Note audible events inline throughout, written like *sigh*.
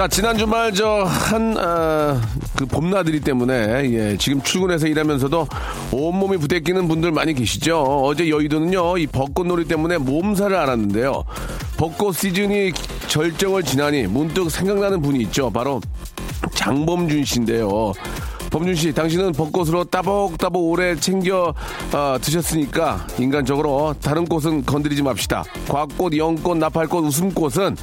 자 지난 주말 저 한 아, 그 봄나들이 때문에 예, 지금 출근해서 일하면서도 온몸이 부대끼는 분들 많이 계시죠. 어제 여의도는요 이 벚꽃놀이 때문에 몸살을 앓았는데요. 벚꽃 시즌이 절정을 지나니 문득 생각나는 분이 있죠. 바로 장범준 씨인데요. 범준 씨, 당신은 벚꽃으로 따복따복 오래 챙겨 어, 드셨으니까 인간적으로 다른 꽃은 건드리지 맙시다. 과꽃, 영꽃, 나팔꽃, 웃음꽃은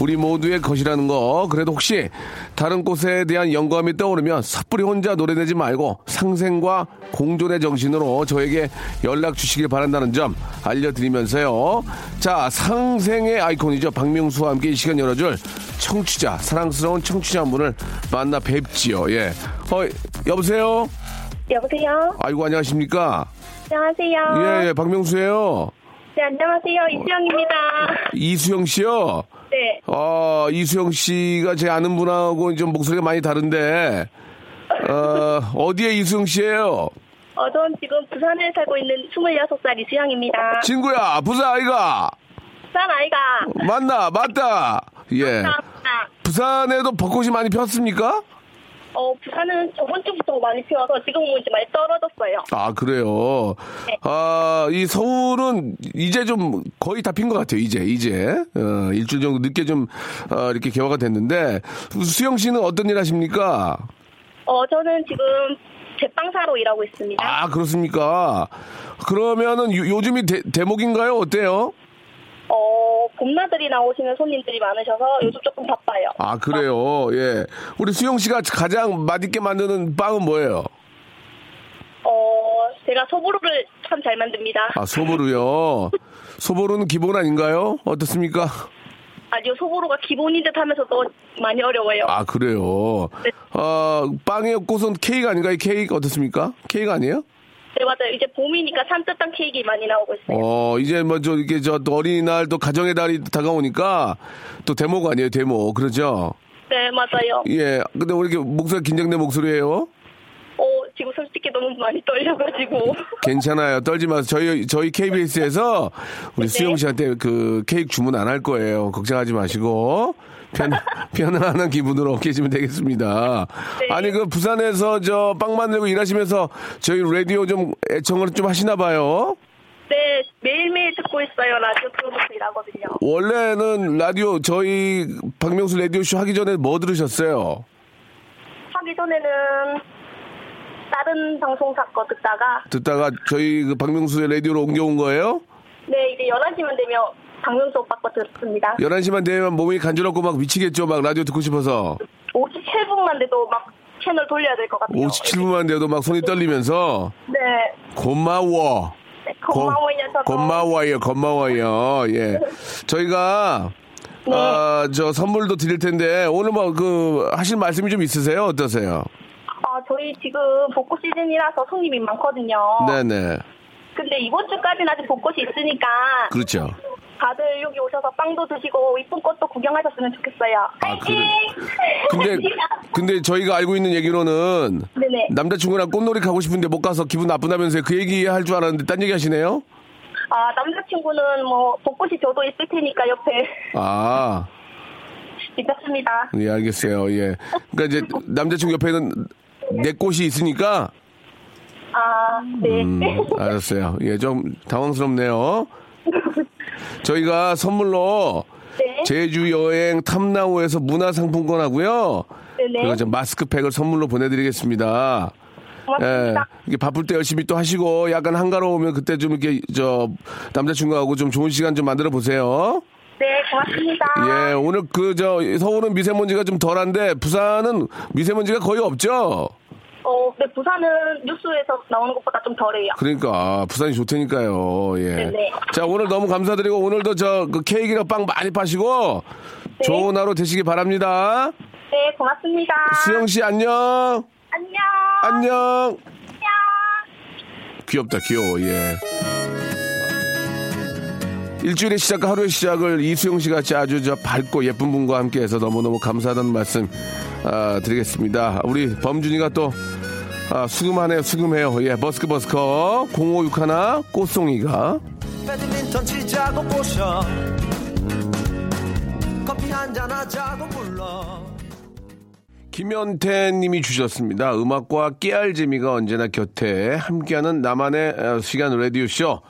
우리 모두의 것이라는 거. 그래도 혹시 다른 꽃에 대한 영감이 떠오르면 섣불리 혼자 노래내지 말고 상생과 공존의 정신으로 저에게 연락 주시길 바란다는 점 알려드리면서요. 자, 상생의 아이콘이죠. 박명수와 함께 이 시간 열어줄 청취자, 사랑스러운 청취자 한 분을 만나 뵙지요. 예. 어, 여보세요? 여보세요? 아이고, 안녕하십니까? 안녕하세요. 예, 예, 박명수예요 네, 안녕하세요. 이수영입니다. 이수영 씨요? 네. 어, 이수영 씨가 제 아는 분하고 좀 목소리가 많이 다른데, 어, 어디에 이수영 씨예요? 어, 전 지금 부산에 살고 있는 26살 이수영입니다. 친구야, 부산 아이가! 부산 아이가. 맞나? 맞다! 예. 맞다. 부산에도 벚꽃이 많이 폈습니까? 어, 부산은 저번 주부터 많이 피워서 지금은 이제 많이 떨어졌어요. 아, 그래요. 네. 아, 이 서울은 이제 좀 거의 다 핀 것 같아요, 이제, 이제. 어, 일주일 정도 늦게 좀, 어, 이렇게 개화가 됐는데, 수영 씨는 어떤 일 하십니까? 어, 저는 지금 제빵사로 일하고 있습니다. 아, 그렇습니까? 그러면은 요, 요즘이 대, 대목인가요? 어때요? 어, 봄나들이 나오시는 손님들이 많으셔서 요즘 조금 바빠요. 아, 그래요. 예. 우리 수영 씨가 가장 맛있게 만드는 빵은 뭐예요? 어, 제가 소보루를 참 잘 만듭니다. 아, 소보루요. 소보루는 기본 아닌가요? 어떻습니까? 아니요, 소보루가 기본인 듯 하면서도 많이 어려워요. 아, 그래요. 네. 어, 빵의 꽃은 케이크 아닌가요? 케이크 어떻습니까? 케이크 아니에요? 네, 맞아요. 이제 봄이니까 산뜻한 케이크 많이 나오고 있어요. 어, 이제 뭐, 저, 이렇게 저, 또 어린이날 또 가정의 달이 다가오니까 또 대목 아니에요, 대목. 그러죠? 네, 맞아요. 예. 근데 왜 이렇게 목소리 긴장된 목소리예요? 어, 지금 솔직히 너무 많이 떨려가지고. *laughs* 괜찮아요. 떨지 마세요. 저희, 저희 KBS에서 우리 네. 수영 씨한테 그 케이크 주문 안 할 거예요. 걱정하지 마시고. 편, *laughs* 편안한 기분으로 계시면 되겠습니다. 네. 아니, 그 부산에서 저 빵 만들고 일하시면서 저희 라디오 좀 애청을 좀 하시나 봐요. 네, 매일매일 듣고 있어요. 라디오 프로듀서 일하거든요. 원래는 라디오 저희 박명수 라디오쇼 하기 전에 뭐 들으셨어요? 하기 전에는 다른 방송사 거 듣다가, 듣다가 저희 그 박명수의 라디오로 옮겨온 거예요? 네, 이제 11시만 되면 박명수 오빠 거 듣습니다. 11시만 되면 몸이 간지럽고 막 미치겠죠. 막 라디오 듣고 싶어서. 57분만 돼도 막 채널 돌려야 될 것 같아요. 57분만 돼도 막 손이 떨리면서 네. 고마워. 네, 고마워요, 저도. 고마워요, 고마워요. 예. 저희가, 네. 아, 저 선물도 드릴 텐데, 오늘 뭐, 그, 하실 말씀이 좀 있으세요? 어떠세요? 아, 저희 지금 벚꽃 시즌이라서 손님이 많거든요. 네네. 근데 이번 주까지는 아직 벚꽃이 있으니까 그렇죠. 다들 여기 오셔서 빵도 드시고 이쁜 꽃도 구경하셨으면 좋겠어요. 아, 그래. 근데, *laughs* 근데 저희가 알고 있는 얘기로는, 네네. 남자친구랑 꽃놀이 가고 싶은데 못 가서 기분 나쁘다면서요. 그 얘기 할 줄 알았는데, 딴 얘기 하시네요? 아 남자친구는 뭐 벚꽃이 저도 있을 테니까 옆에 아, *laughs* 있겠습니다. 예, 알겠어요. 예. 그러니까 이제, 남자친구 옆에는 내 꽃이 있으니까, 아 네. 음, 알았어요. 예, 좀 당황스럽네요. 저희가 선물로 네. 제주 여행 탐나오에서 문화상품권 하고요. 네네. 그리고 저 마스크팩을 선물로 보내드리겠습니다. 예, 고맙습니다. 이게 바쁠 때 열심히 또 하시고 약간 한가로우면 그때 좀 이렇게 저 남자친구하고 좀 좋은 시간 좀 만들어 보세요. 네, 고맙습니다. 예, 오늘 그 저 서울은 미세먼지가 좀 덜한데 부산은 미세먼지가 거의 없죠. 어, 네, 부산은 뉴스에서 나오는 것보다 좀 덜해요. 그러니까 부산이 좋다니까요. 예. 네네. 자 오늘 너무 감사드리고 오늘도 저그 케이크랑 빵 많이 파시고 네. 좋은 하루 되시기 바랍니다. 네, 고맙습니다. 수영 씨 안녕. 안녕. 안녕. 안녕. 귀엽다 귀여워 예. 일주일의 시작과 하루의 시작을 이수영 씨 같이 아주 저 밝고 예쁜 분과 함께해서 너무너무 감사하다는 말씀 아, 드리겠습니다. 우리 범준이가 또 아, 수금하네요 수금해요. 예 버스커 버스커 0561 꽃송이가 배드민턴 치자고 보셔 커피 한잔 하자고 불러 김현태 님이 주셨습니다. 음악과 깨알 재미가 언제나 곁에 함께하는 나만의 어, 시간 라디오 쇼.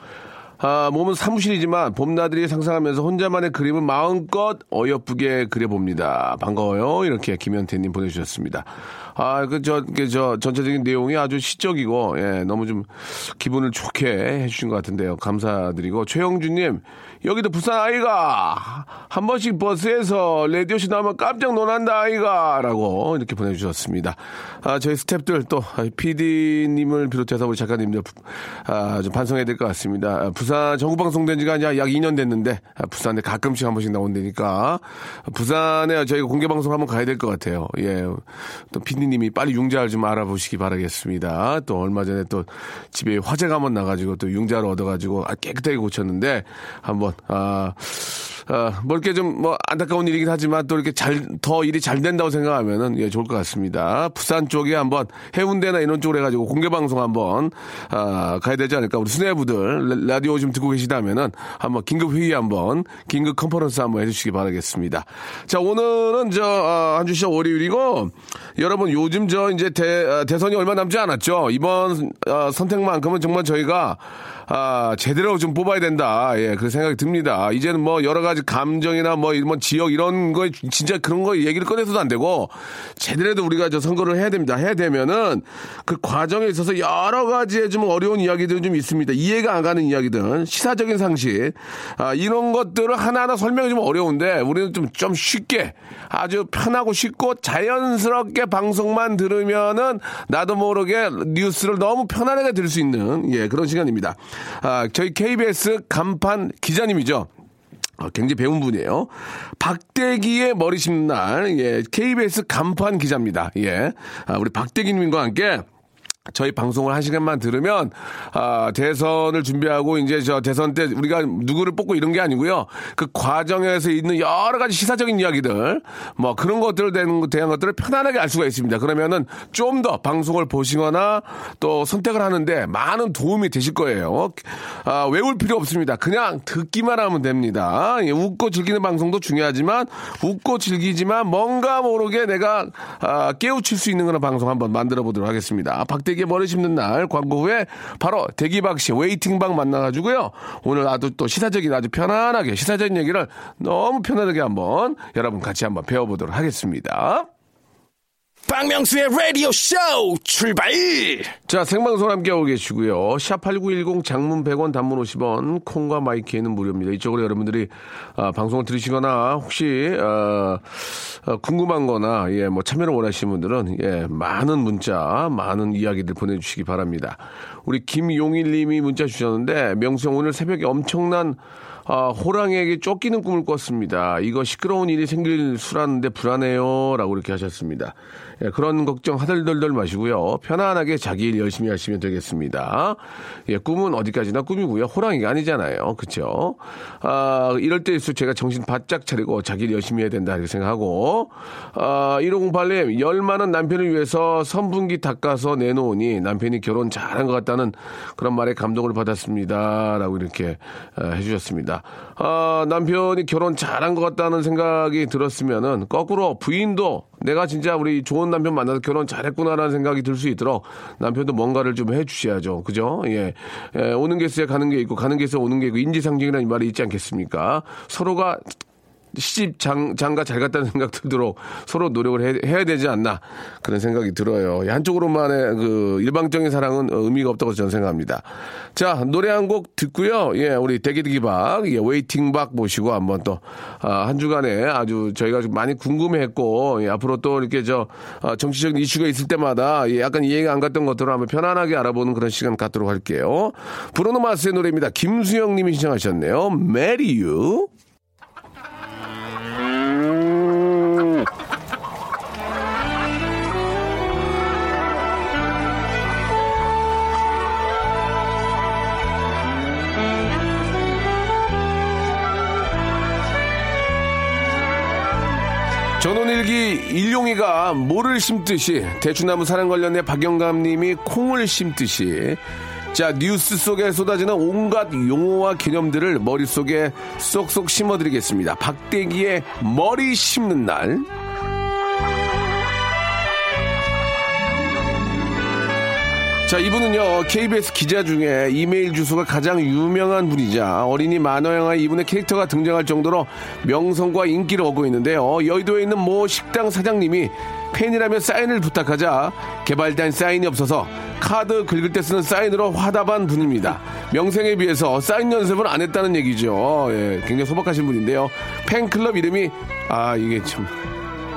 아, 몸은 사무실이지만 봄나들이 상상하면서 혼자만의 그림을 마음껏 어여쁘게 그려봅니다. 반가워요. 이렇게 김현태님 보내주셨습니다. 아, 그, 저, 그, 저, 전체적인 내용이 아주 시적이고, 예, 너무 좀 기분을 좋게 해주신 것 같은데요. 감사드리고, 최영주님, 여기도 부산 아이가 한 번씩 버스에서 라디오시 나오면 깜짝 놀란다 아이가 라고 이렇게 보내주셨습니다. 아, 저희 스탭들 또 PD님을 비롯해서 우리 작가님들 아, 좀 반성해야 될 것 같습니다. 아, 부산 전국 방송된 지가 약 2년 됐는데 아, 부산에 가끔씩 한 번씩 나온다니까 부산에 저희가 공개 방송 한번 가야 될 것 같아요. 예, 또 PD님이 빨리 융자를 좀 알아보시기 바라겠습니다. 또 얼마 전에 또 집에 화재가 한번 나가지고 또 융자를 얻어가지고 아, 깨끗하게 고쳤는데 한번 아, 아, 뭐 이렇게 좀 뭐 안타까운 일이긴 하지만 또 이렇게 잘, 더 일이 잘 된다고 생각하면은 예, 좋을 것 같습니다. 부산 쪽에 한번 해운대나 이런 쪽으로 해가지고 공개 방송 한번, 아, 가야 되지 않을까. 우리 수뇌부들, 라- 라디오 좀 듣고 계시다면은 한번 긴급 회의 한번, 긴급 컨퍼런스 한번 해주시기 바라겠습니다. 자, 오늘은 저, 아, 한 주 시작 월요일이고, 여러분 요즘 저 이제 대, 아, 대선이 얼마 남지 않았죠. 이번 아, 선택만큼은 정말 저희가 아, 제대로 좀 뽑아야 된다. 예, 그 생각이 듭니다. 이제는 뭐 여러 가지 감정이나 뭐 이런 지역 이런 거에 진짜 그런 거 얘기를 꺼내서도 안 되고 제대로 우리가 저 선거를 해야 됩니다. 해야 되면은 그 과정에 있어서 여러 가지의 좀 어려운 이야기들은 좀 있습니다. 이해가 안 가는 이야기들, 시사적인 상식, 아, 이런 것들을 하나하나 설명이 좀 어려운데 우리는 좀, 좀 쉽게 아주 편하고 쉽고 자연스럽게 방송만 들으면은 나도 모르게 뉴스를 너무 편안하게 들을 수 있는 예, 그런 시간입니다. 아, 저희 KBS 간판 기자님이죠. 아, 굉장히 배운 분이에요. 박대기의 머리 심는 날, 예, KBS 간판 기자입니다. 예. 아, 우리 박대기님과 함께 저희 방송을 한 시간만 들으면 아, 대선을 준비하고 이제 저 대선 때 우리가 누구를 뽑고 이런 게 아니고요. 그 과정에서 있는 여러 가지 시사적인 이야기들 뭐 그런 것들을 대한, 대한 것들을 편안하게 알 수가 있습니다. 그러면은 좀 더 방송을 보시거나 또 선택을 하는데 많은 도움이 되실 거예요. 아, 외울 필요 없습니다. 그냥 듣기만 하면 됩니다. 예, 웃고 즐기는 방송도 중요하지만 웃고 즐기지만 뭔가 모르게 내가 아, 깨우칠 수 있는 그런 방송 한번 만들어 보도록 하겠습니다. 박대 기의 머리 심는 날 광고 후에 바로 대기박 씨 Waiting 박 만나가지고요. 오늘 아주 또 시사적인 아주 편안하게 시사적인 얘기를 너무 편안하게 한번 여러분 같이 한번 배워보도록 하겠습니다. 박명수의 라디오 쇼 출발! 자, 생방송 함께하고 계시고요. 샵8910 장문 100원 단문 50원 콩과 my K는 무료입니다. 이쪽으로 여러분들이 아, 방송을 들으시거나 혹시 아, 아, 궁금한 거나 예, 뭐 참여를 원하시는 분들은 예, 많은 문자, 많은 이야기들 보내주시기 바랍니다. 우리 김용일 님이 문자 주셨는데 형 오늘 새벽에 엄청난 아, 호랑이에게 쫓기는 꿈을 꿨습니다. 이거 시끄러운 일이 생길 수라는데 불안해요. 라고 이렇게 하셨습니다. 예, 그런 걱정 하덜덜덜 마시고요. 편안하게 자기 일 열심히 하시면 되겠습니다. 예, 꿈은 어디까지나 꿈이고요. 호랑이가 아니잖아요. 그쵸? 아, 이럴 때일수록 제가 정신 바짝 차리고 자기 일 열심히 해야 된다. 이렇게 생각하고, 아, 1508님, 열 많은 남편을 위해서 선분기 닦아서 내놓으니 남편이 결혼 잘한 것 같다는 그런 말에 감동을 받았습니다. 라고 이렇게 아, 해주셨습니다. 아, 남편이 결혼 잘한 것 같다는 생각이 들었으면은 거꾸로 부인도 내가 진짜 우리 좋은 남편 만나서 결혼 잘했구나라는 생각이 들 수 있도록 남편도 뭔가를 좀 해주셔야죠. 그죠? 예. 예, 오는 게 있어야 가는 게 있고 가는 게 있어야 오는 게 있고 인지상정이라는 말이 있지 않겠습니까? 서로가 시집 장, 장가 잘 갔다는 생각 들도록 서로 노력을 해, 해야 되지 않나 그런 생각이 들어요. 한쪽으로만의 그 일방적인 사랑은 어, 의미가 없다고 저는 생각합니다. 자 노래 한 곡 듣고요. 예 우리 대기대기박 예, 웨이팅박 모시고 한번 또한 주간에 아주 저희가 좀 많이 궁금해 했고 예, 앞으로 또 이렇게 저 아, 정치적인 이슈가 있을 때마다 예, 약간 이해가 안 갔던 것들을 한번 편안하게 알아보는 그런 시간 갖도록 할게요. 브루노 마스의 노래입니다. 김수영 님이 신청하셨네요. Marry You. 전 일용이가 모를 심듯이 대추나무 사랑 관련해 박영감님이 콩을 심듯이 자 뉴스 속에 쏟아지는 온갖 용어와 개념들을 머릿속에 쏙쏙 심어드리겠습니다. 박대기의 머리 심는 날. 자, 이분은요, KBS 기자 중에 이메일 주소가 가장 유명한 분이자 어린이 만화영화에 이분의 캐릭터가 등장할 정도로 명성과 인기를 얻고 있는데요. 여의도에 있는 모 식당 사장님이 팬이라며 사인을 부탁하자 개발된 사인이 없어서 카드 긁을 때 쓰는 사인으로 화답한 분입니다. 명성에 비해서 사인 연습을 안 했다는 얘기죠. 예, 굉장히 소박하신 분인데요. 팬클럽 이름이, 아, 이게 참.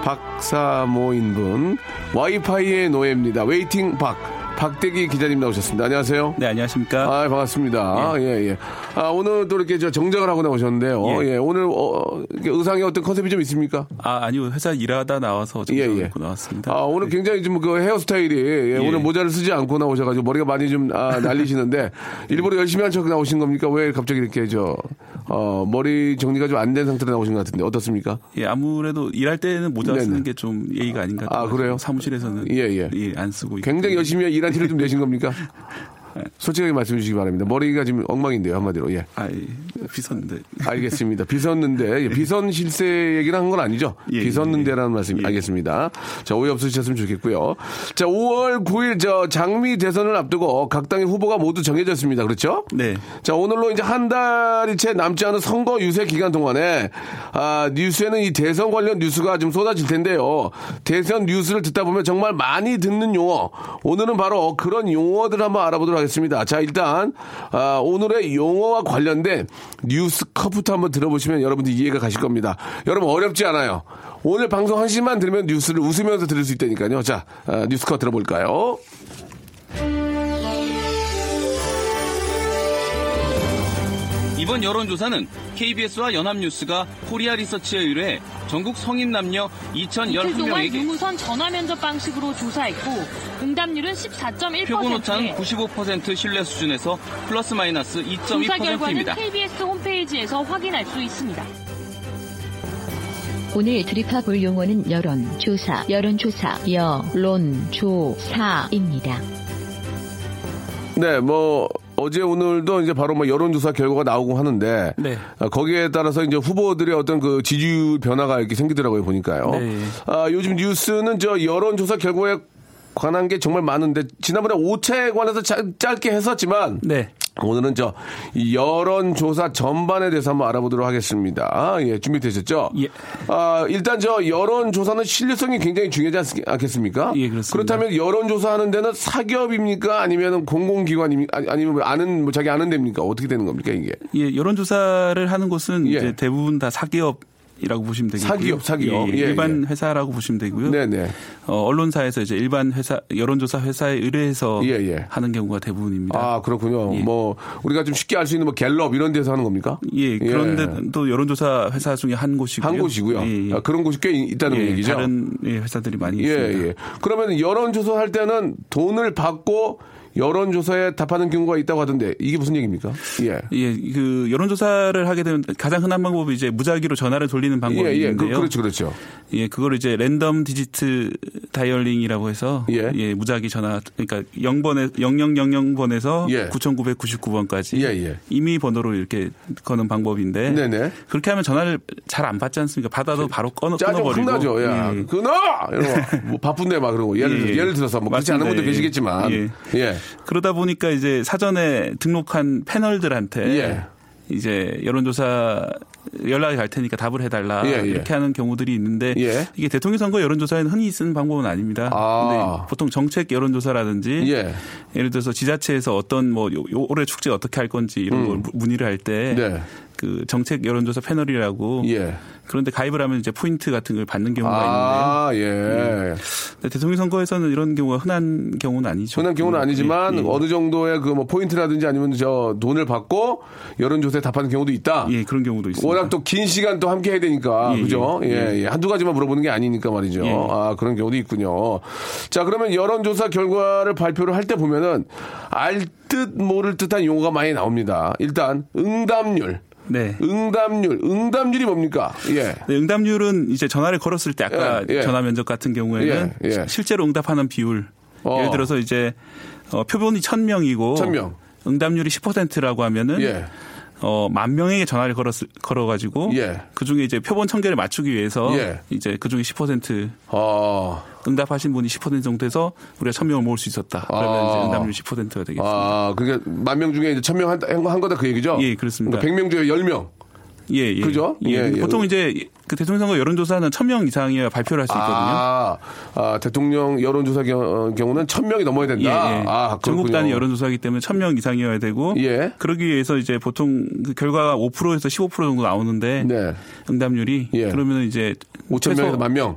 박사모인 분. 와이파이의 노예입니다. Waiting 박. 박대기 기자님 나오셨습니다. 안녕하세요. 네, 안녕하십니까. 아, 반갑습니다. 예, 예. 아, 오늘 또 이렇게 저 정장을 하고 나오셨는데요. 예, 예. 오늘 어, 의상에 어떤 컨셉이 좀 있습니까? 아, 아니요. 회사 일하다 나와서 예, 정장 예. 입고 나왔습니다. 아, 오늘 굉장히 좀 그 헤어스타일이 예, 예. 오늘 모자를 쓰지 않고 나오셔가지고 머리가 많이 좀 아, 날리시는데 *laughs* 일부러 열심히 한 척 나오신 겁니까? 왜 갑자기 이렇게 저 어, 머리 정리가 좀 안 된 상태로 나오신 것 같은데 어떻습니까? 예, 아무래도 일할 때는 모자 네네. 쓰는 게 좀 예의가 아닌가. 아, 그래요? 사무실에서는 예, 예. 안 쓰고 굉장히 때문에. 열심히 일한 티를 좀 내신 겁니까? *laughs* 솔직하게 말씀해 주시기 바랍니다. 머리가 지금 엉망인데요, 한마디로. 예. 아, 예. 빗었는데. 알겠습니다. 비섰는데 *laughs* 예, 비선 실세 얘기를 한 건 아니죠? 예, 비섰는데라는 말씀 예. 알겠습니다. 자 오해 없으셨으면 좋겠고요. 자 5월 9일 저 장미 대선을 앞두고 각 당의 후보가 모두 정해졌습니다. 그렇죠? 네. 자 오늘로 이제 한 달이 채 남지 않은 선거 유세 기간 동안에 아 뉴스에는 이 대선 관련 뉴스가 좀 쏟아질 텐데요. 대선 뉴스를 듣다 보면 정말 많이 듣는 용어. 오늘은 바로 그런 용어들을 한번 알아보도록 하겠습니다. 자 일단 아, 오늘의 용어와 관련된 뉴스 컷부터 한번 들어보시면 여러분들 이해가 가실 겁니다. 여러분 어렵지 않아요. 오늘 방송 한 시간만 들으면 뉴스를 웃으면서 들을 수 있다니까요. 자 아, 뉴스 컷 들어볼까요? 이번 여론조사는 KBS와 연합뉴스가 코리아 리서치에 의뢰해 전국 성인 남녀 이틀 동안 2,011명에게 유무선 전화 면접 방식으로 조사했고 응답률은 14.1%에 표본 오차는 95% 신뢰 수준에서 플러스 마이너스 조사 결과는 2.2%입니다. KBS 홈페이지에서 확인할 수 있습니다. 오늘 드립합볼 용어는 여론, 조사, 여론조사, 여론, 조사입니다. 네, 뭐 어제 오늘도 이제 바로 뭐 여론조사 결과가 나오고 하는데 네. 아, 거기에 따라서 이제 후보들의 어떤 그 지지율 변화가 이렇게 생기더라고요 보니까요. 네. 아, 요즘 뉴스는 저 여론조사 결과에 관한 게 정말 많은데 지난번에 오차에 관해서 짜- 짧게 했었지만 네. 오늘은 저 여론조사 전반에 대해서 한번 알아보도록 하겠습니다. 아, 예, 준비되셨죠? 예. 아, 일단 저 여론조사는 신뢰성이 굉장히 중요하지 않- 않겠습니까? 예, 그렇습니다. 그렇다면 여론조사 하는 데는 사기업입니까? 아니면 공공기관입니까? 아니- 아니면 뭐 아는, 뭐 자기 아는 데입니까? 어떻게 되는 겁니까, 이게? 예, 여론조사를 하는 곳은 예. 이제 대부분 다 사기업 이라고 보시면 되겠고요. 사기업, 사기업. 예, 예, 일반 예. 회사라고 보시면 되고요. 네네. 어, 언론사에서 이제 일반 회사 여론조사 회사에 의뢰해서 예, 예. 하는 경우가 대부분입니다. 아, 그렇군요. 예. 뭐, 우리가 좀 쉽게 알 수 있는 뭐 갤럽 이런 데서 하는 겁니까? 예, 그런데 또 여론조사 회사 중에 한 곳이고요. 한 곳이고요. 예, 예. 아, 그런 곳이 꽤 있다는 예, 얘기죠. 다른 예, 회사들이 많이 예, 있습니다. 예. 그러면 여론조사 할 때는 돈을 받고 여론조사에 답하는 경우가 있다고 하던데 이게 무슨 얘기입니까? 예. 예, 그 여론조사를 하게 되면 가장 흔한 방법이 이제 무작위로 전화를 돌리는 방법이 예, 예. 그. 그렇죠, 그렇죠. 예, 그걸 이제 random digit dialing이라고 해서 예. 무작위 전화 그러니까 0번에 0000번에서 예. 9999번까지 예, 예. 임의 번호로 이렇게 거는 방법인데 네네. 그렇게 하면 전화를 잘 안 받지 않습니까? 받아도 바로 끊어 짜증 끊어버리고 화나죠. 야, 예. 끊어! 이러고 뭐 바쁜데 막 그러고 예를, 예, 들- 예. 예를 들어서 뭐 그렇지 않은. 분도 예. 계시겠지만 예. 예. 그러다 보니까 이제 사전에 등록한 패널들한테 예. 이제 여론조사 연락이 갈 테니까 답을 해달라 예, 예. 이렇게 하는 경우들이 있는데 예. 이게 대통령 선거 여론조사에는 흔히 쓰는 방법은 아닙니다. 아. 근데 보통 정책 여론조사라든지 예. 예를 들어서 지자체에서 어떤 뭐 올해 축제 어떻게 할 건지 이런 걸 문의를 할때그 네. 정책 여론조사 패널이라고 예. 그런데 가입을 하면 이제 포인트 같은 걸 받는 경우가 아, 예. 있는데요. 근데 대통령 선거에서는 이런 경우가 흔한 경우는 아니죠. 흔한 경우는 예, 아니지만 예, 예. 어느 정도의 그 뭐 포인트라든지 아니면 저 돈을 받고 여론조사에 답하는 경우도 있다. 예, 그런 경우도 있습니다. 워낙 또 긴 시간 또 함께 해야 되니까 예, 그죠? 예, 예. 예. 한두 가지만 물어보는 게 아니니까 말이죠. 예. 아 그런 경우도 있군요. 자 그러면 여론조사 결과를 발표를 할 때 보면은 알 듯 모를 듯한 용어가 많이 나옵니다. 일단 응답률, 네. 응답률, 응답률이 뭡니까? 예. 네, 응답률은 이제 전화를 걸었을 때 아까 예, 예. 전화 면접 같은 경우에는 예, 예. 실제로 응답하는 비율 어. 예를 들어서 이제 어, 표본이 1000명이고 1000명. 응답률이 10%라고 하면은 예. 어, 만 명에게 전화를 걸었, 걸어가지고 예. 그 중에 이제 표본 천 개를 맞추기 위해서 예. 이제 그 중에 10% 어. 응답하신 분이 10% 정도 해서 우리가 1000명을 모을 수 있었다. 그러면 아. 이제 응답률 10%가 되겠습니다. 아, 그게 만 명 중에 이제 천명 한, 한 거다 그 얘기죠? 예, 그렇습니다. 그러니까 100명 중에 10명. 예, 예. 그죠? 예. 예, 예. 보통 이제 그 대통령 선거 여론조사는 1000명 이상이어야 발표를 할 수 있거든요. 아, 아, 대통령 여론조사 경, 어, 경우는 천 명이 넘어야 된다. 예, 예. 아, 전국. 단위 여론조사이기 때문에 1000명 이상이어야 되고 예. 그러기 위해서 이제 보통 그 결과가 5%에서 15% 정도 나오는데 네. 응답률이 예. 그러면 이제 5천 최소- 명에서 만 명.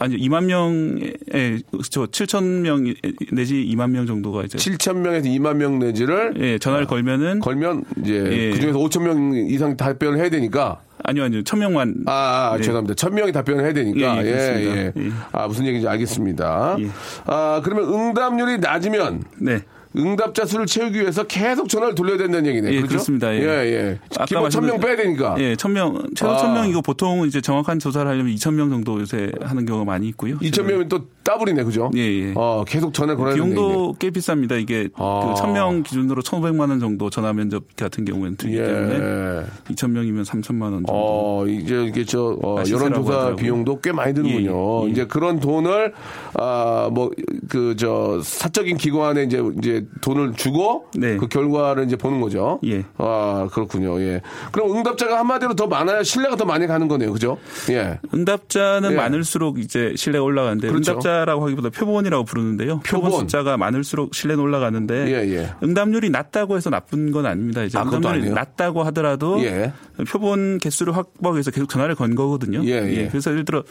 아니 2만 명에 저 7천 명 내지 2만 명 정도가 이제 7천 명에서 2만 명 내지를 예, 전화를 걸면은 걸면 이제 예. 그 중에서 5천 명 이상 답변을 해야 되니까. 아니요 아니요 1000명만 아, 아, 네. 죄송합니다. 천 명이 답변을 해야 되니까. 예, 예, 예. 예. 예. 아, 무슨 얘기인지 알겠습니다. 예. 아, 그러면 응답률이 낮으면 네. 응답자 수를 채우기 위해서 계속 전화를 돌려야 된다는 얘기네요. 예, 그렇죠? 그렇습니다. 예. 예, 예. 기본 천명 말씀드린- 빼야 되니까. 예, 1000명, 최소 아. 1000명이고 보통 이제 정확한 조사를 하려면 2000명 정도 요새 하는 경우가 많이 있고요. 2천 명이면 또 더블이네, 그죠? 예, 예. 어, 계속 전화를 걸어야 되는 비용도 꽤 비쌉니다. 이게 아. 그 1000명 기준으로 1,500만 원 정도 전화 면접 같은 경우에는 들기 예. 때문에 2,000명이면 3천만 원 정도. 어, 이제 이게 저 어, 아, 여론조사 하더라고요. 비용도 꽤 많이 드는군요. 예, 예. 이제 그런 돈을 아, 뭐 그 저 사적인 기관에 이제 이제 돈을 주고 네. 그 결과를 이제 보는 거죠. 예. 아, 그렇군요. 예. 그럼 응답자가 한마디로 더 많아야 신뢰가 더 많이 가는 거네요. 그죠? 예. 응답자는 예. 많을수록 이제 신뢰가 올라가는데 그렇죠. 응답자라고 하기보다 표본이라고 부르는데요. 표본, 표본. 숫자가 많을수록 신뢰는 올라가는데 예, 예. 응답률이 낮다고 해서 나쁜 건 아닙니다. 이제 아, 응답률이? 낮다고 하더라도 예. 표본 개수를 확보하기 위해서 계속 전화를 건 거거든요. 예, 예. 그래서 예를 들어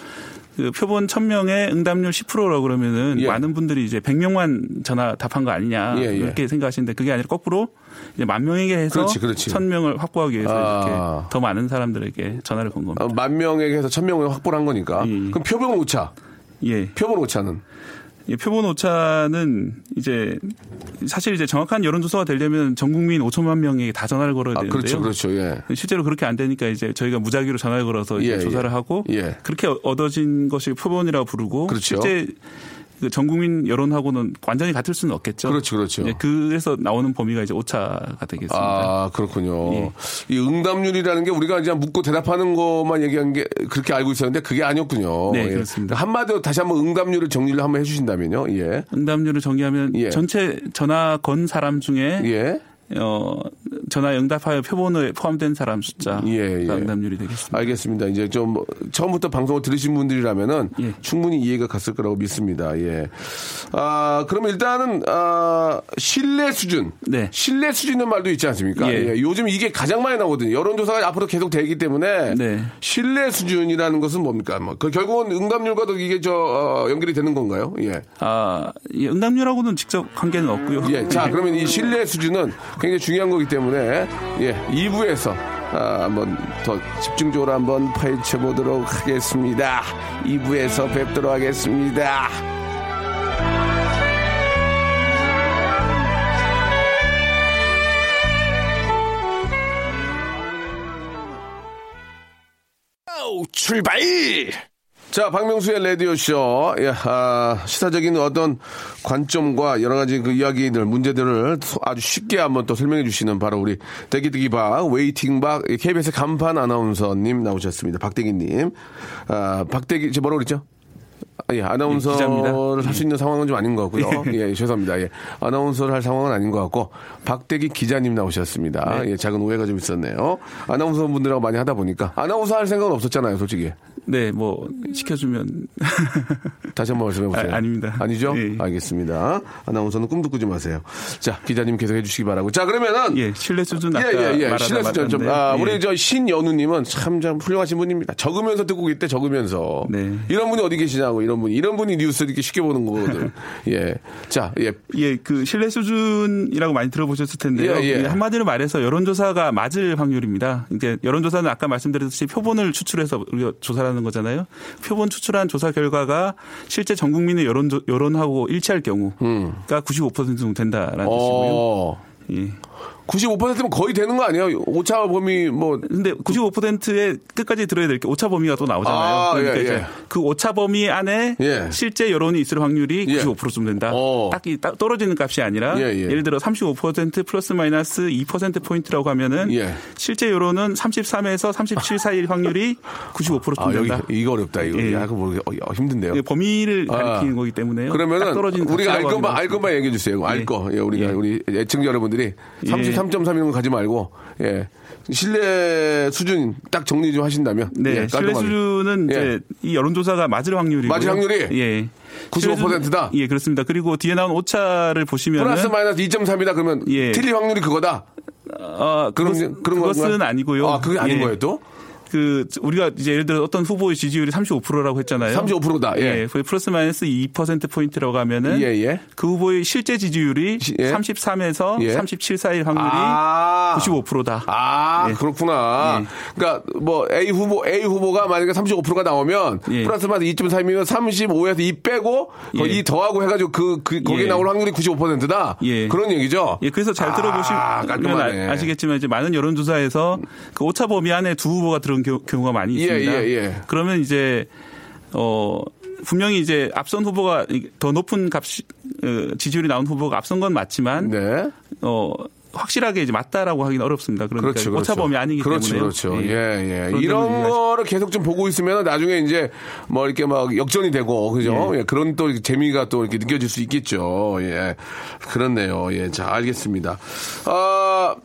그 표본 1000명의 응답률 10%라고 그러면은 예. 많은 분들이 이제 100명만 전화 답한 거 아니냐 예, 예. 이렇게 생각하시는데 그게 아니라 거꾸로 이제 만 명에게 해서 그렇지, 그렇지. 1000명을 확보하기 위해서 아. 이렇게 더 많은 사람들에게 전화를 건 겁니다. 어, 만 명에게 해서 천 명을 확보를 한 거니까. 예, 예. 그럼 표본 오차. 예. 표본 오차는 예, 표본 오차는 이제 사실 이제 정확한 여론조사가 되려면 전 국민 5천만 명에게 다 전화를 걸어야 아, 되는데요. 그렇죠. 그렇죠. 예. 실제로 그렇게 안 되니까 이제 저희가 무작위로 전화를 걸어서 예, 조사를 예. 하고 예. 그렇게 얻어진 것이 표본이라고 부르고 그렇죠. 실제 그 전 국민 여론하고는 완전히 같을 수는 없겠죠. 그렇죠, 그렇죠. 예, 그래서 나오는 범위가 이제 오차가 되겠습니다. 아, 그렇군요. 예. 이 응답률이라는 게 우리가 이제 묻고 대답하는 것만 얘기한 게 그렇게 알고 있었는데 그게 아니었군요. 네, 예. 그렇습니다. 한마디로 다시 한번 응답률을 정리를 한번 해주신다면요. 예. 응답률을 정의하면 예. 전체 전화 건 사람 중에 예. 어, 전화 응답하여 표본에 포함된 사람 숫자 예, 예. 응답률이 되겠습니다. 알겠습니다. 이제 좀 뭐, 처음부터 방송을 들으신 분들이라면은 예. 충분히 이해가 갔을 거라고 믿습니다. 예. 아, 그러면 일단은 아, 신뢰 수준. 네. 신뢰 수준의 말도 있지 않습니까? 예. 예, 요즘 이게 가장 많이 나오거든요. 여론조사가 앞으로 계속 되기 때문에 네. 신뢰 수준이라는 것은 뭡니까? 뭐, 그 결국은 응답률과도 이게 저 어, 연결이 되는 건가요? 예. 아, 이 응답률하고는 직접 관계는 없고요. 예. 자, *laughs* 그러면 이 신뢰 수준은 굉장히 중요한 거기 때문에 예 2부에서 아, 한번 더 집중적으로 한번 파헤쳐 보도록 하겠습니다. 2부에서 뵙도록 하겠습니다. 출발! 자, 박명수의 라디오쇼. 예, 아, 시사적인 어떤 관점과 여러 가지 그 이야기들, 문제들을 아주 쉽게 한번 또 설명해 주시는 바로 우리 대기대기박, 웨이팅박, KBS 간판 아나운서님 나오셨습니다. 박대기님. 아, 박대기, 제 뭐라고 그랬죠? 아, 예, 아나운서를 할 수 있는 상황은 좀 아닌 것 같고요. *laughs* 예, 죄송합니다. 예, 아나운서를 할 상황은 아닌 것 같고 박대기 기자님 나오셨습니다. 예, 작은 오해가 좀 있었네요. 아나운서 분들하고 많이 하다 보니까 아나운서 할 생각은 없었잖아요, 솔직히. 네, 뭐 시켜주면 다시 한번 말씀해 보세요. 아, 닙니다 아니죠? 예. 알겠습니다. 아나운서는 꿈도 꾸지 마세요. 자, 기자님 계속 해주시기 바라고. 자, 그러면은 예, 신뢰 수준 예, 아까 예, 예. 말하다 신뢰 수준 좀, 아, 예. 우리 저 신연우님은 참, 참 훌륭하신 분입니다. 적으면서 듣고 계때 적으면서. 네. 이런 분이 어디 계시냐고, 이런 분이. 이런 분이 뉴스 이렇게 쉽게 보는 거거든. *laughs* 예. 자, 예. 예, 그 신뢰 수준이라고 많이 들어보셨을 텐데요. 예, 예. 예, 한마디로 말해서 여론조사가 맞을 확률입니다. 이제 여론조사는 아까 말씀드렸듯이 표본을 추출해서 우리가 조사 를 하는 거잖아요. 표본 추출한 조사 결과가 실제 전 국민의 여론 여론하고 일치할 경우가 95% 정도 된다라는 뜻이고요. 어. 예. 95%면 거의 되는 거 아니에요? 오차 범위 뭐. 근데 95%의 끝까지 들어야 될 게 오차 범위가 또 나오잖아요. 아, 그러니까 예, 이제 예. 그 오차 범위 안에 예. 실제 여론이 있을 확률이 예. 95%쯤 된다. 어. 딱히 딱 떨어지는 값이 아니라 예, 예. 를 들어 35% 플러스 마이너스 2% 포인트라고 하면은 예. 실제 여론은 33에서 37 사이일 확률이 95%쯤 아, 여기, 된다. 이거 어렵다, 이거. 예. 약간 모르게, 어, 어, 힘든데요. 범위를 아. 가리키는 거기 때문에요. 딱 그러면은 우리가 알 것만 알 것만 얘기해 주세요. 알 예. 거. 예, 우리가 예. 우리 애청 자 여러분들이 33.3 이런 거 가지 말고 예. 신뢰 수준 딱 정리 좀 하신다면 네, 예, 깔끔하게. 수준은 예. 이제 이 여론조사가 맞을 확률이고 맞을 확률이? 예. 95% 다? 예, 그렇습니다. 그리고 뒤에 나온 오차를 보시면은 플러스 마이너스 2.3이다 그러면 예. 틀릴 확률이 그거다. 어, 그런 그것, 그런 그것은 건가요? 아니고요. 아, 그게 아닌 예. 거예요, 또? 그 우리가 이제 예를 들어 어떤 후보의 지지율이 35%라고 했잖아요. 35%다. 예. 그 플러스 마이너스 2% 포인트라고 하면은 예, 예. 그 후보의 실제 지지율이 시- 예. 33에서 예. 37 사이 확률이 아. 95%다. 아, 예. 그렇구나. 예. 그러니까 뭐 A 후보 A 후보가 만약에 35%가 나오면 예. 플러스 마이너스 2.3이면 35에서 2 빼고 예. 이 더하고 해 가지고 그, 그 거기에 예. 나올 확률이 95%다. 예. 그런 얘기죠. 예, 그래서 잘 들어보시면 아. 아, 시겠지만 이제 많은 여론조사에서 그 오차 범위 안에 두 후보가 들은 겨- 경우가 많이 예, 있습니다. 예, 예. 그러면 이제 어 분명히 이제 앞선 후보가 더 높은 값 어, 지지율이 나온 후보가 앞선 건 맞지만 네. 어 확실하게 이제 맞다라고 하기는 어렵습니다. 그러니까 그렇죠, 그렇죠. 범위 아니기 그렇죠, 때문에 그렇죠. 예, 예. 그런 이런 거를 계속 좀 보고 있으면 나중에 이제 뭐 이렇게 막 역전이 되고, 그죠? 예, 그런 또 재미가 또 이렇게 느껴질 수 있겠죠. 예. 그렇네요. 예. 자, 알겠습니다. 아,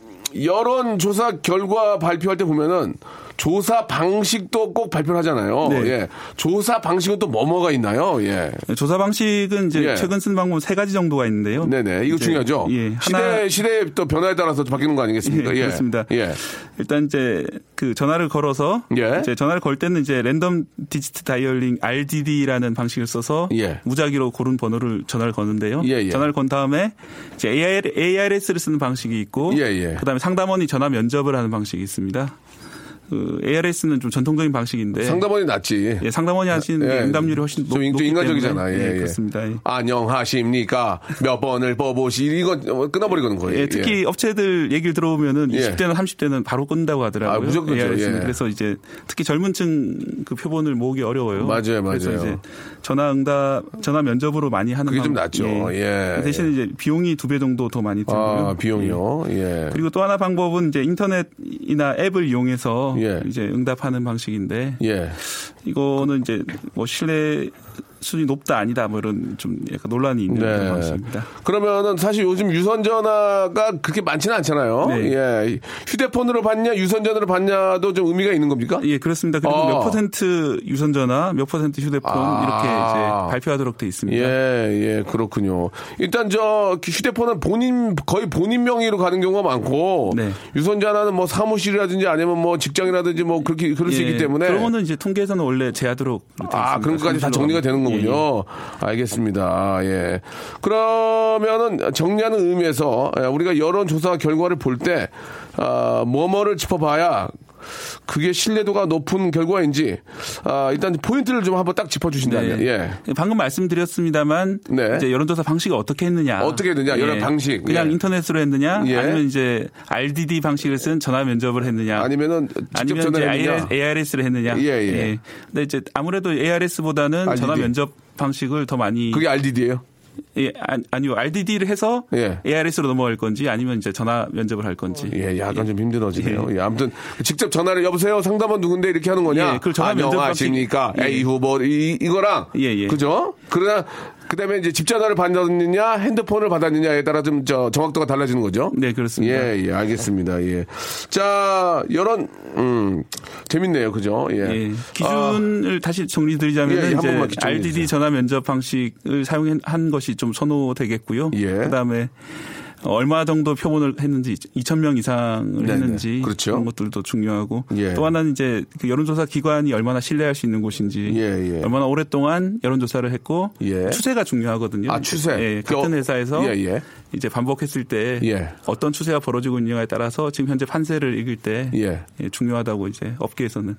여론 조사 결과 발표할 때 보면은 조사 방식도 꼭 발표를 하잖아요. 네. 예. 조사 방식은 또 뭐뭐가 있나요? 예. 조사 방식은 이제 예. 최근 쓴 방법 세 가지 정도가 있는데요. 네네. 이거 중요하죠. 예, 시대, 시대의 또 변화에 따라서 바뀌는 거 아니겠습니까? 예, 예. 그렇습니다. 예. 일단 이제 그 전화를 걸어서 예. 이제 전화를 걸 때는 이제 랜덤 디지트 다이얼링 RDD라는 방식을 써서 예. 무작위로 고른 번호를 전화를 거는데요. 전화를 건 다음에 이제 AR, ARS를 쓰는 방식이 있고. 그다음에 상담원이 전화 면접을 하는 방식이 있습니다. 그 ARS는 좀 전통적인 방식인데 상담원이 낫지. 예, 상담원이 하시는 예. 응답률이 훨씬 좀 높, 인- 좀 높기 인간적이잖아. 때문에 예, 예. 그렇습니다. 예. 안녕하십니까? 몇 번을 뽑으시, 이거 끊어버리거든, 거의. 예, 특히 예. 업체들 얘기를 들어보면은 예. 20대나 30대는 바로 끊는다고 하더라고요. 아, 무조건. ARS 는. 예. 그래서 이제 특히 젊은층 그 표본을 모으기 어려워요. 맞아요, 그래서 맞아요. 이제 전화 응답, 전화 면접으로 많이 하는 그게 좀 방- 낫죠. 예. 대신 이제 비용이 두 배 정도 더 많이 들고요. 아, 비용이요. 예. 그리고 또 하나 방법은 이제 인터넷이나 앱을 이용해서 예. 이제 응답하는 방식인데 예. 이거는 이제 뭐 신뢰 수준이 높다 아니다 뭐 이런 좀 약간 논란이 있는 그런 방식입니다. 그러면은 사실 요즘 유선 전화가 그렇게 많지는 않잖아요. 네. 예. 휴대폰으로 받냐, 유선 전화로 받냐도 좀 의미가 있는 겁니까? 예, 그렇습니다. 그리고 어. 몇 퍼센트 유선 전화, 몇 퍼센트 휴대폰 아. 이렇게 이제 발표하도록 돼 있습니다. 예, 예, 그렇군요. 일단 저 휴대폰은 본인 거의 본인 명의로 가는 경우가 많고 네. 유선 전화는 뭐 사무실이라든지 아니면 뭐 직장이라든지 뭐 그렇게 그럴 수 예, 있기 때문에 그런 거는 이제 통계에서는 원래 제하도록. 아, 그런 것까지 다 정리가 되는. 예, 거군요. 알겠습니다. 예. 그러면은 정리하는 의미에서 예, 우리가 여론조사 결과를 볼 때, 아, 뭐뭐를 짚어봐야 그게 신뢰도가 높은 결과인지 아, 일단 포인트를 좀 한번 딱 짚어주신다면 네. 예. 방금 말씀드렸습니다만 네. 이제 여론조사 방식을 어떻게 했느냐? 어떻게 했느냐, 여러 방식. 그냥 예. 인터넷으로 했느냐? 예. 아니면 이제 RDD 방식을 쓴 전화 면접을 했느냐? 아니면은 직접 아니면 전화를 했느냐? ARS를 했느냐? 예, 예. 근데 이제 아무래도 ARS보다는 RDD. 전화 면접 방식을 더 많이 그게 RDD예요? 예, 아- 아니요. RDD를 해서 예. ARS로 넘어갈 건지 아니면 이제 전화 면접을 할 건지. 예, 약간 좀 힘들어지네요. 예. 아무튼 직접 전화를 여보세요 상담원 누군데 이렇게 하는 거냐? 예, 그걸 전화 면접 안녕하십니까? 방식- A 후보 이, 이거랑 예, 예. 그죠? 그러나 그다음에 이제 집 전화를 받았느냐 핸드폰을 받았느냐에 따라 좀 저 정확도가 달라지는 거죠. 네, 그렇습니다. 예, 예, 알겠습니다. 예. 자, 여론 음 재밌네요. 그죠? 예. 예, 기준을 다시 정리드리자면 예, 예, 한 이제 RDD. 전화 면접 방식을 사용한 것이 좀 선호되겠고요. 예. 그다음에 얼마 정도 표본을 했는지 2천 명 이상을 네네. 했는지 그렇죠. 그런 것들도 중요하고 예. 또 하나는 이제 그 여론조사 기관이 얼마나 신뢰할 수 있는 곳인지 예, 예. 얼마나 오랫동안 여론조사를 했고 예. 추세가 중요하거든요. 아, 추세. 예, 같은 그, 회사에서 예, 예. 이제 반복했을 때 예. 어떤 추세가 벌어지고 있느냐에 따라서 지금 현재 판세를 읽을 때 중요하다고 이제 업계에서는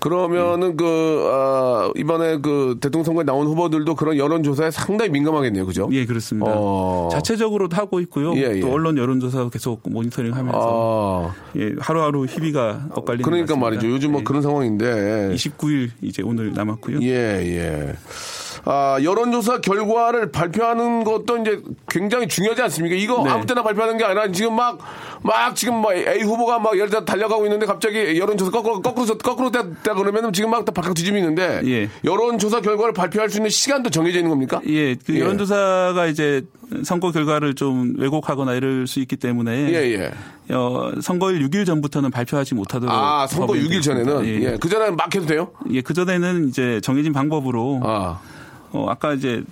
그러면은 그 아, 이번에 그 대통령 선거에 나온 후보들도 그런 여론 조사에 상당히 민감하겠네요. 그죠? 예, 그렇습니다. 어. 자체적으로도 하고 있고요. 예, 예. 또 언론 여론 조사도 계속 모니터링하면서 아, 예, 하루하루 희비가 엇갈리는 그러니까. 말이죠. 요즘 뭐 예. 그런 상황인데. 29일 이제 오늘 남았고요. 예, 예. 아, 여론조사 결과를 발표하는 것도 이제 굉장히 중요하지 않습니까? 이거 네. 아무 때나 발표하는 게 아니라 지금 막, 막 지금 뭐 A 후보가 막 예를 들어 달려가고 있는데 갑자기 여론조사 거꾸로, 거꾸로, 거꾸로 됐다 그러면은 지금 막 다 바깥 뒤집히는데. 예. 여론조사 결과를 발표할 수 있는 시간도 정해져 있는 겁니까? 예, 그 예. 여론조사가 이제 선거 결과를 좀 왜곡하거나 이럴 수 있기 때문에 예, 예. 어, 선거일 6일 전부터는 발표하지 못하도록 아, 선거 법에 6일 되어 있습니다. 전에는? 예. 예. 그 전에는 막 해도 돼요? 예, 그 전에는 이제 정해진 방법으로 아. 어, 아까 이제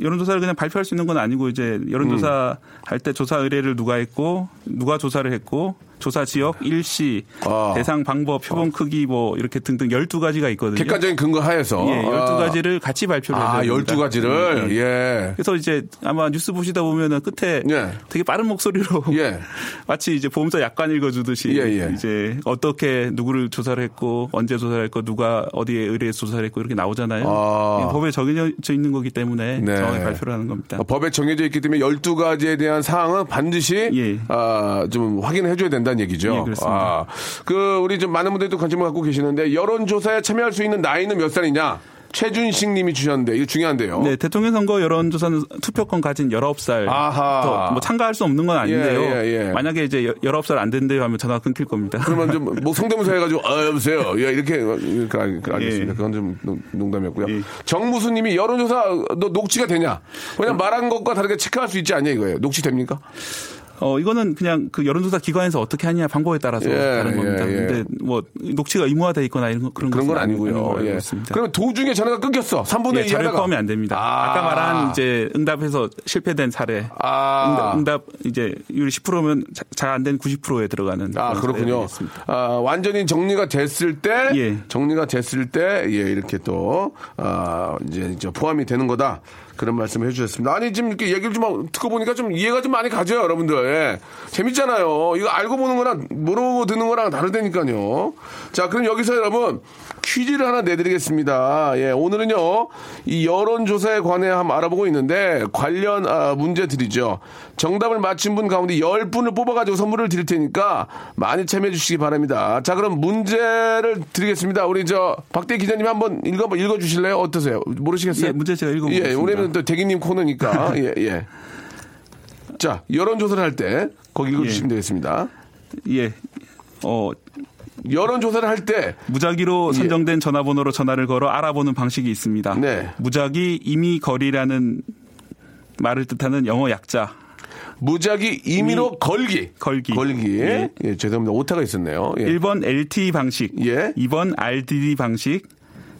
여론조사를 그냥 발표할 수 있는 건 아니고 이제 여론조사 음. 할때 조사 의뢰를 누가 했고 누가 조사를 했고 조사 지역 일시 아. 대상 방법 표본 크기 뭐 이렇게 등등 12가지가 있거든요. 객관적인 근거 하에서. 예, 아. 12가지를 같이 발표를 해야 아, 됩니다. 12가지를? 예. 예. 그래서 이제 아마 뉴스 보시다 보면은 끝에 예. 되게 빠른 목소리로 *laughs* 예. *laughs* 마치 이제 보험사 약관 읽어 주듯이 예, 예. 이제 어떻게 누구를 조사를 했고 언제 조사를 했고 누가 어디에 의뢰해서 조사를 했고 이렇게 나오잖아요. 아. 법에 정해져 있는 거기 때문에 네. 정확히 발표를 하는 겁니다. 어, 법에 정해져 있기 때문에 12가지에 대한 사항은 반드시 예. 아, 좀 확인해 줘야 된다 는 얘기죠. 예, 그렇습니다. 아, 그 우리 좀 많은 분들이 또 관심을 갖고 계시는데 여론조사에 참여할 수 있는 나이는 몇 살이냐? 최준식 님이 주셨는데 이거 중요한데요. 네, 대통령 선거 여론조사는 투표권 가진 19살 아하. 뭐 참가할 수 없는 건 아닌데요. 예, 예, 예. 만약에 이제 19살 안 된대요 하면 전화 끊길 겁니다. 그러면 좀 *laughs* 뭐 성대모사 해가지고 아 여보세요. 예, 이렇게 이렇게 알- 알겠습니다. 예. 그건 좀 농- 농담이었고요. 예. 정무수 님이 여론조사 너 녹취가 되냐? 그냥 말한 것과 다르게 체크할 수 있지 않냐 이거예요. 녹취 됩니까? 어, 이거는 그냥 그 여론조사 기관에서 어떻게 하냐 방법에 따라서 예, 다른 예, 겁니다. 예. 근데 뭐 녹취가 의무화돼 있거나 이런 거 그런, 그런 건 아니고요. 예. 그러면 도중에 전화가 끊겼어. 3분의 예, 2 자료 하다가. 포함이 안 됩니다. 아. 아. 까 말한 이제 응답해서 실패된 사례. 아. 응답, 응답 이제 율이 10%면 잘 안 된 90%에 들어가는. 아, 그렇군요. 아, 완전히 정리가 됐을 때, 예. 정리가 됐을 때, 예, 이렇게 또, 아, 이제 포함이 되는 거다. 그런 말씀을 해주셨습니다. 아니, 지금 이렇게 얘기를 좀 듣고 보니까 좀 이해가 좀 많이 가죠, 여러분들. 예. 재밌잖아요. 이거 알고 보는 거랑, 모르고 듣는 거랑 다르다니까요. 자, 그럼 여기서 여러분, 퀴즈를 하나 내드리겠습니다. 예, 오늘은요, 이 여론조사에 관해 한번 알아보고 있는데, 관련, 아, 문제 드리죠. 정답을 맞힌 분 가운데 10분을 뽑아가지고 선물을 드릴 테니까 많이 참여해 주시기 바랍니다. 자, 그럼 문제를 드리겠습니다. 우리 저, 박대 기자님 한번 읽어, 읽어주실래요? 어떠세요? 모르시겠어요? 예, 문제 제가 읽어보겠습니다. 예, 우리는 또 대기님 코너니까. *laughs* 예, 예. 자, 여론조사를 할 때, 거기 읽어주시면 되겠습니다. 예. 어, 여론조사를 할 때, 무작위로 선정된 전화번호로 전화를 걸어 알아보는 방식이 있습니다. 네. 무작위 이미 거리라는 말을 뜻하는 영어 약자. 무작위 임의로 걸기. 걸기. 걸기. 예. 예. 죄송합니다. 오타가 있었네요. 예. 1번 LTE 방식, 예. 2번 RDD 방식,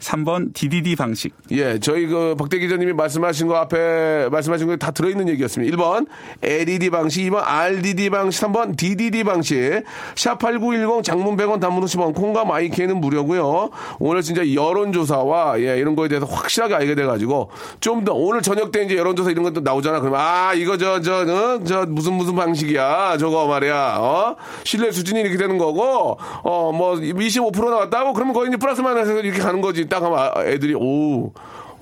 3번 DDD 방식. 예, 저희 그 박대 기자님이 말씀하신 거 앞에 말씀하신 거 다 들어있는 얘기였습니다. 1번 LED 방식, 2번 RDD 방식, 3번 DDD 방식. 샵8910 장문 100원 단문 50원 콩과 마이케는 무료고요. 오늘 진짜 여론조사와 예, 이런 거에 대해서 확실하게 알게 돼가지고 좀 더 오늘 저녁 때 이제 여론조사 이런 것도 나오잖아. 그러면 아 이거 저저 어? 저 무슨 무슨 방식이야 저거 말이야. 어? 신뢰 수준이 이렇게 되는 거고 어 뭐 25% 나왔다고 그러면 거의 이제 플러스만 해서 이렇게 가는 거지. 딱 하면 아, 애들이 오.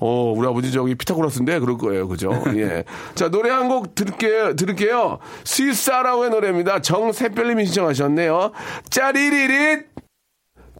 어, 우리 아버지 저기 피타고라스인데 그럴 거예요. 그죠? *laughs* 예. 자, 노래 한 곡 들을게요. 들을게요. 스위스아라우의 노래입니다. 정세별님이 신청하셨네요. 짜리리릿!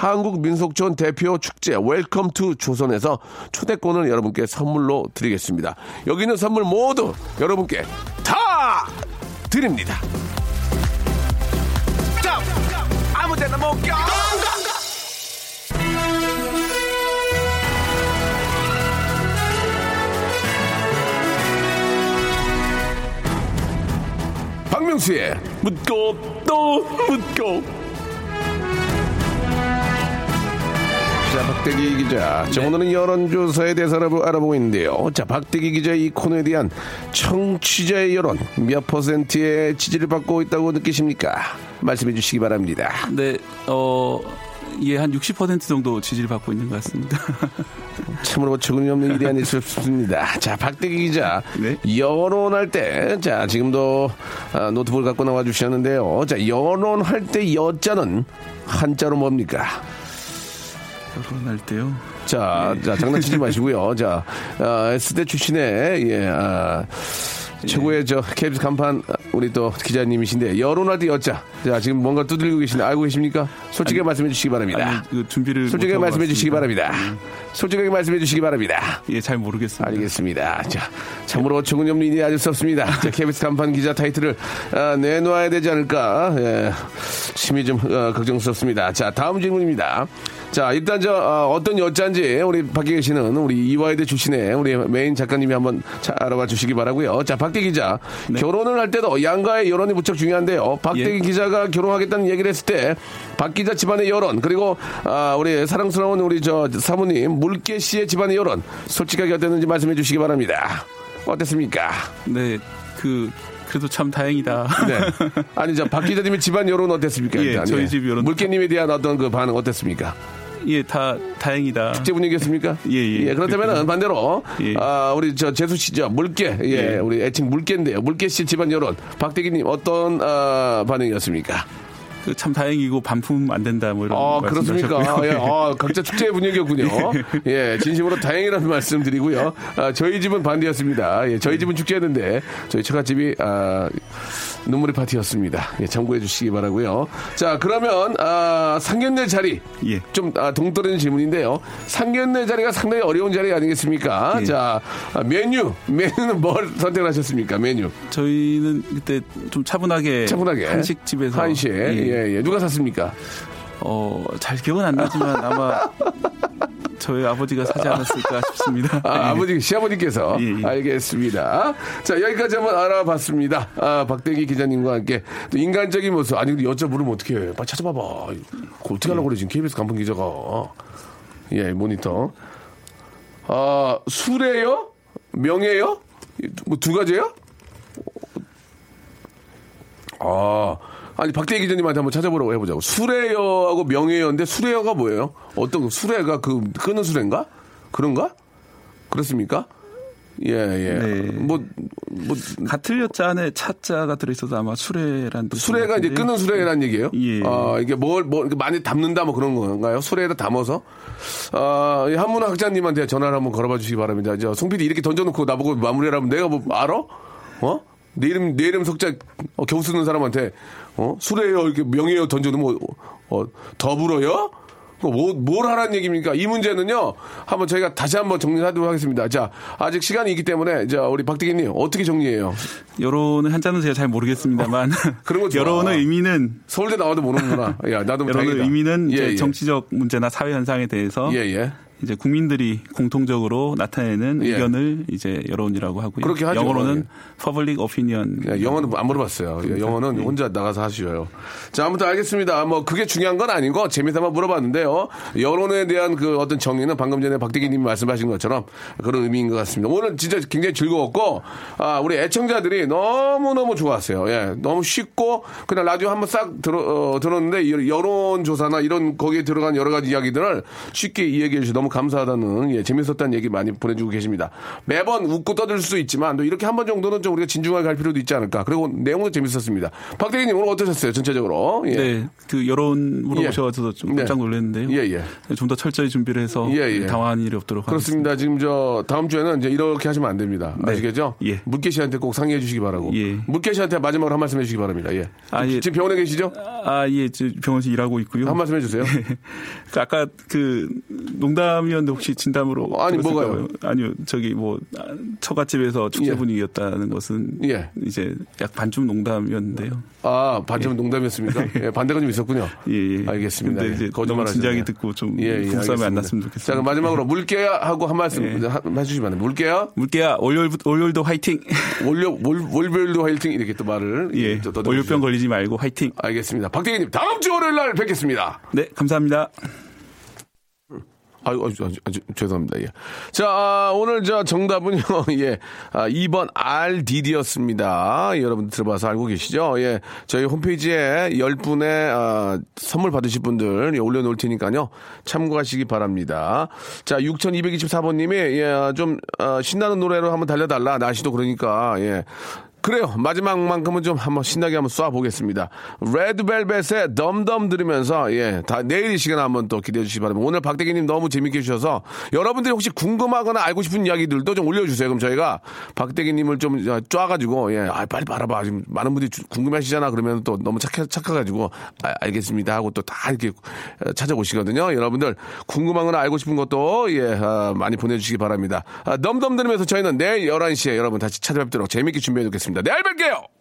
한국민속촌 대표 축제 Welcome to 조선에서 초대권을 여러분께 선물로 드리겠습니다. 여기 있는 선물 모두 여러분께 다 드립니다. 아무데나 못 껴. 박명수의 묻고 또 묻고 자, 박대기 기자. 자, 오늘은 여론조사에 대해서 알아보, 알아보고 있는데요. 자, 박대기 기자 이 코너에 대한 청취자의 여론 몇 퍼센트의 지지를 받고 있다고 느끼십니까? 말씀해 주시기 바랍니다. 네, 어, 예, 한 60% 정도 지지를 받고 있는 것 같습니다. *laughs* 참으로 어처구니 없는 일이 없습니다. 자, 박대기 기자. 네. 여론할 때, 자, 지금도 아, 노트북을 갖고 나와 주셨는데요. 자, 여론할 때 여자는 한자로 뭡니까? 결혼할 때요. 자, 자, 장난치지 *laughs* 마시고요. 자, 아, S대 출신의, 예, 아, 최고의 저 KBS 간판 우리 또 기자님이신데 여론할 때 여자. 자, 지금 뭔가 두들리고 계신데 알고 계십니까? 솔직하게 말씀해 주시기 바랍니다. 아니, 그 준비를 솔직하게 못하고 말씀해 주시기 왔습니다. 바랍니다. 솔직하게 말씀해 주시기 바랍니다. 예, 잘 모르겠습니다. 알겠습니다. 자, 참으로 어처구니 없는 일이 아닐 수 없습니다. *laughs* 자, KBS 간판 기자 타이틀을 아, 내놓아야 되지 않을까. 예, 심히 좀 어, 걱정스럽습니다. 자, 다음 질문입니다. 자, 일단 저 어, 떤 여자인지 우리 밖에 계시는 우리 이화여대 출신의 우리 메인 작가님이 한번 자, 알아봐 주시기 바라고요. 자, 박대 기자. 결혼을 할 때도 양가의 여론이 무척 중요한데요. 박대기 예. 기자가 결혼하겠다는 얘기를 했을 때 박 기자 집안의 여론 그리고 아, 우리 사랑스러운 우리 저 사모님 물개 씨의 집안의 여론 솔직하게 어땠는지 말씀해 주시기 바랍니다. 어땠습니까? 네, 그 그래도 참 다행이다. 네. 아니 저 *laughs* 박 기자님의 집안 여론 어땠습니까? 예, 일단? 저희 집 여론 물개님에 대한 어떤 그 반응 어땠습니까? 예, 다 다행이다. 축제 분위기였습니까? 예, 예. 그렇다면 반대로 예. 아, 우리 저 재수 씨죠 물개 예, 예. 우리 애칭 물개인데요. 물개 씨 집안 여론 박대기 님 어떤 아, 반응이었습니까? 그참 다행이고 반품 안 된다 뭐 이런 아, 말씀 그렇습니까? 하셨고요. 예, 아, 각자 축제 분위기였군요. *laughs* 예, 진심으로 다행이라는 말씀 드리고요. 아, 저희 집은 반대였습니다. 예, 저희 집은 축제였는데, 저희 처갓집이, 아, 눈물의 파티였습니다. 예, 참고해 주시기 바라고요. 자, 그러면 아, 상견례 자리 예. 좀 아, 동떨어진 질문인데요. 상견례 자리가 상당히 어려운 자리 아니겠습니까? 예. 자, 아, 메뉴 *laughs* 메뉴는 뭘 선택하셨습니까? 메뉴 저희는 그때 좀 차분하게, 차분하게 한식집에서 한식 예, 예. 누가 샀습니까? 어, 잘 기억은 안 나지만 아마 *laughs* 저희 아버지가 사지 않았을까 *laughs* 싶습니다. 아, 예. 아버지, 시아버지께서. 예, 예. 알겠습니다. 자, 여기까지 한번 알아봤습니다. 아, 박대기 기자님과 함께 또 인간적인 모습. 아니, 여쭤 물으면 어떻게 해? 빨리 찾아봐봐. 어떻게 하려고 그래, 지금 KBS 간판 기자가. 예, 모니터. 아, 수레요? 명예요? 뭐 두 가지예요? 아, 아니 박대기 기자님한테 한번 찾아보라고 해보자고. 수레여하고 명예여인데 수레여가 뭐예요? 어떤 거? 수레가 그 끄는 수레인가? 그런가? 그렇습니까? 예, 예. 네. 뭐, 뭐, 같은 여자 안에 차 자가 들어있어서 아마 수레란 뜻인 수레가 것 이제. 끄는 수레라는 얘기예요? 예. 아, 이게 뭘, 뭐, 많이 담는다 뭐 그런 건가요? 수레에다 담아서? 아, 이 한문화 학자님한테 전화를 한번 걸어봐 주시기 바랍니다. 저, 송 PD 이렇게 던져놓고 나보고 마무리하라면 내가 뭐, 알아? 어? 내 이름, 내 이름 석자 어, 겨우 쓰는 사람한테, 어? 수레요, 이렇게 명예요 던져놓으면, 어, 더불어요? 그거 뭐, 뭘 하라는 얘기입니까? 이 문제는요, 한번 저희가 다시 한번 정리하도록 하겠습니다. 자, 아직 시간이 있기 때문에, 자, 우리 박대기님, 어떻게 정리해요? 여론은 한자는 제가 잘 모르겠습니다만 그런 거. 여론의 의미는 서울대 나와도 모르는구나. 야, 나도 뭐 여론의 다행이다. 의미는 예, 예. 정치적 문제나 사회 현상에 대해서 예, 예. 이제 국민들이 공통적으로 나타내는 예. 의견을 이제 여론이라고 하고요. 그렇게 하죠. 영어로는 public opinion. 야, 영어는 안 물어봤어요. 예, 영어는 혼자 나가서 하시어요. 자, 아무튼 알겠습니다. 뭐 그게 중요한 건 아니고 재미삼아 물어봤는데요. 여론에 대한 그 어떤 정의는 방금 전에 박대기님이 말씀하신 것처럼 그런 의미인 것 같습니다. 오늘 진짜 굉장히 즐거웠고 아, 우리 애청자들이 너무 너무 좋았어요. 예, 너무 쉽고 그냥 라디오 한번 싹 들어 어, 들었는데 이 여론 조사나 이런 거기에 들어간 여러 가지 이야기들을 쉽게 이야기해 주셔서 너무 감사하다는 예, 재밌었다는 얘기 많이 보내주고 계십니다. 매번 웃고 떠들 수 있지만 또 이렇게 한 번 정도는 좀 우리가 진중하게 할 필요도 있지 않을까. 그리고 내용도 재밌었습니다. 박대기님 오늘 어떠셨어요? 전체적으로. 예. 네, 그 여론 물어보셔서 좀 깜짝 놀랐는데요. 예, 예. 좀 더 철저히 준비를 해서 예, 예. 당황한 일이 없도록 그렇습니다. 지금 저 다음 주에는 이제 이렇게 하시면 안 됩니다. 네. 아시겠죠? 예. 물개 씨한테 꼭 상의해 주시기 바라고. 예. 물개 씨한테 마지막으로 한 말씀 해 주시기 바랍니다. 예. 아, 예. 지금 병원에 계시죠? 아, 예, 저 병원에서 일하고 있고요. 한 말씀 해 주세요. *laughs* 그 아까 그 농담 이었는데 혹시 진담으로 아니, 들었을까요? 뭐가요? 아니요, 저기 뭐 아, 처갓집에서 축제 예. 분위기였다는 것은 예. 이제 약 반쯤 농담이었는데요. 아, 반쯤 농담이었습니까? *laughs* 예, 반대가 좀 있었군요. 예, 예. 알겠습니다. 근데 예, 이제 거짓말 너무 진지하게 하셨네요. 듣고 좀 예, 예, 부부싸움이 안. 났으면 자, 좋겠습니다. 그럼 마지막으로 물개야 하고 한 말씀 예. 하- 해주시면 안 돼요. 물개야? 물개야 월요일 월요일도 화이팅. *laughs* 월요, 월, 월별도 화이팅 이렇게 또 말을. 예, 월요병. 걸리지 말고 화이팅. 알겠습니다. 박대기님, 다음 주 월요일 날 뵙겠습니다. 네, 감사합니다. 아유, 아유, 아유, 아유, 죄송합니다. 예. 자, 아, 오늘 저 정답은요, *laughs* 예, 아, 2번 RDD였습니다. 여러분 들어봐서 알고 계시죠? 예. 저희 홈페이지에 10분의 아, 선물 받으실 분들 예, 올려놓을 테니까요. 참고하시기 바랍니다. 자, 6224번님이, 예, 좀, 아, 신나는 노래로 한번 달려달라. 날씨도 그러니까, 예. 그래요. 마지막만큼은 좀 한번 신나게 한번 쏴보겠습니다. 레드벨벳의 덤덤 들으면서, 예, 다 내일 이 시간 한번 또 기대해 주시기 바랍니다. 오늘 박대기님 너무 재밌게 해주셔서 여러분들이 혹시 궁금하거나 알고 싶은 이야기들도 좀 올려주세요. 그럼 저희가 박대기님을 좀 쫙가지고, 예, 아, 빨리 말아봐. 지금 많은 분들이 주- 궁금해 하시잖아. 그러면 또 너무 착해, 착해가지고, 아, 알겠습니다. 하고 또 다 이렇게 어, 찾아오시거든요. 여러분들 궁금한 거나 알고 싶은 것도, 예, 아, 많이 보내주시기 바랍니다. 아, 덤덤 들으면서 저희는 내일 11시에 여러분 다시 찾아뵙도록 재밌게 준비해 놓 겠습니다. 내일 뵐게요!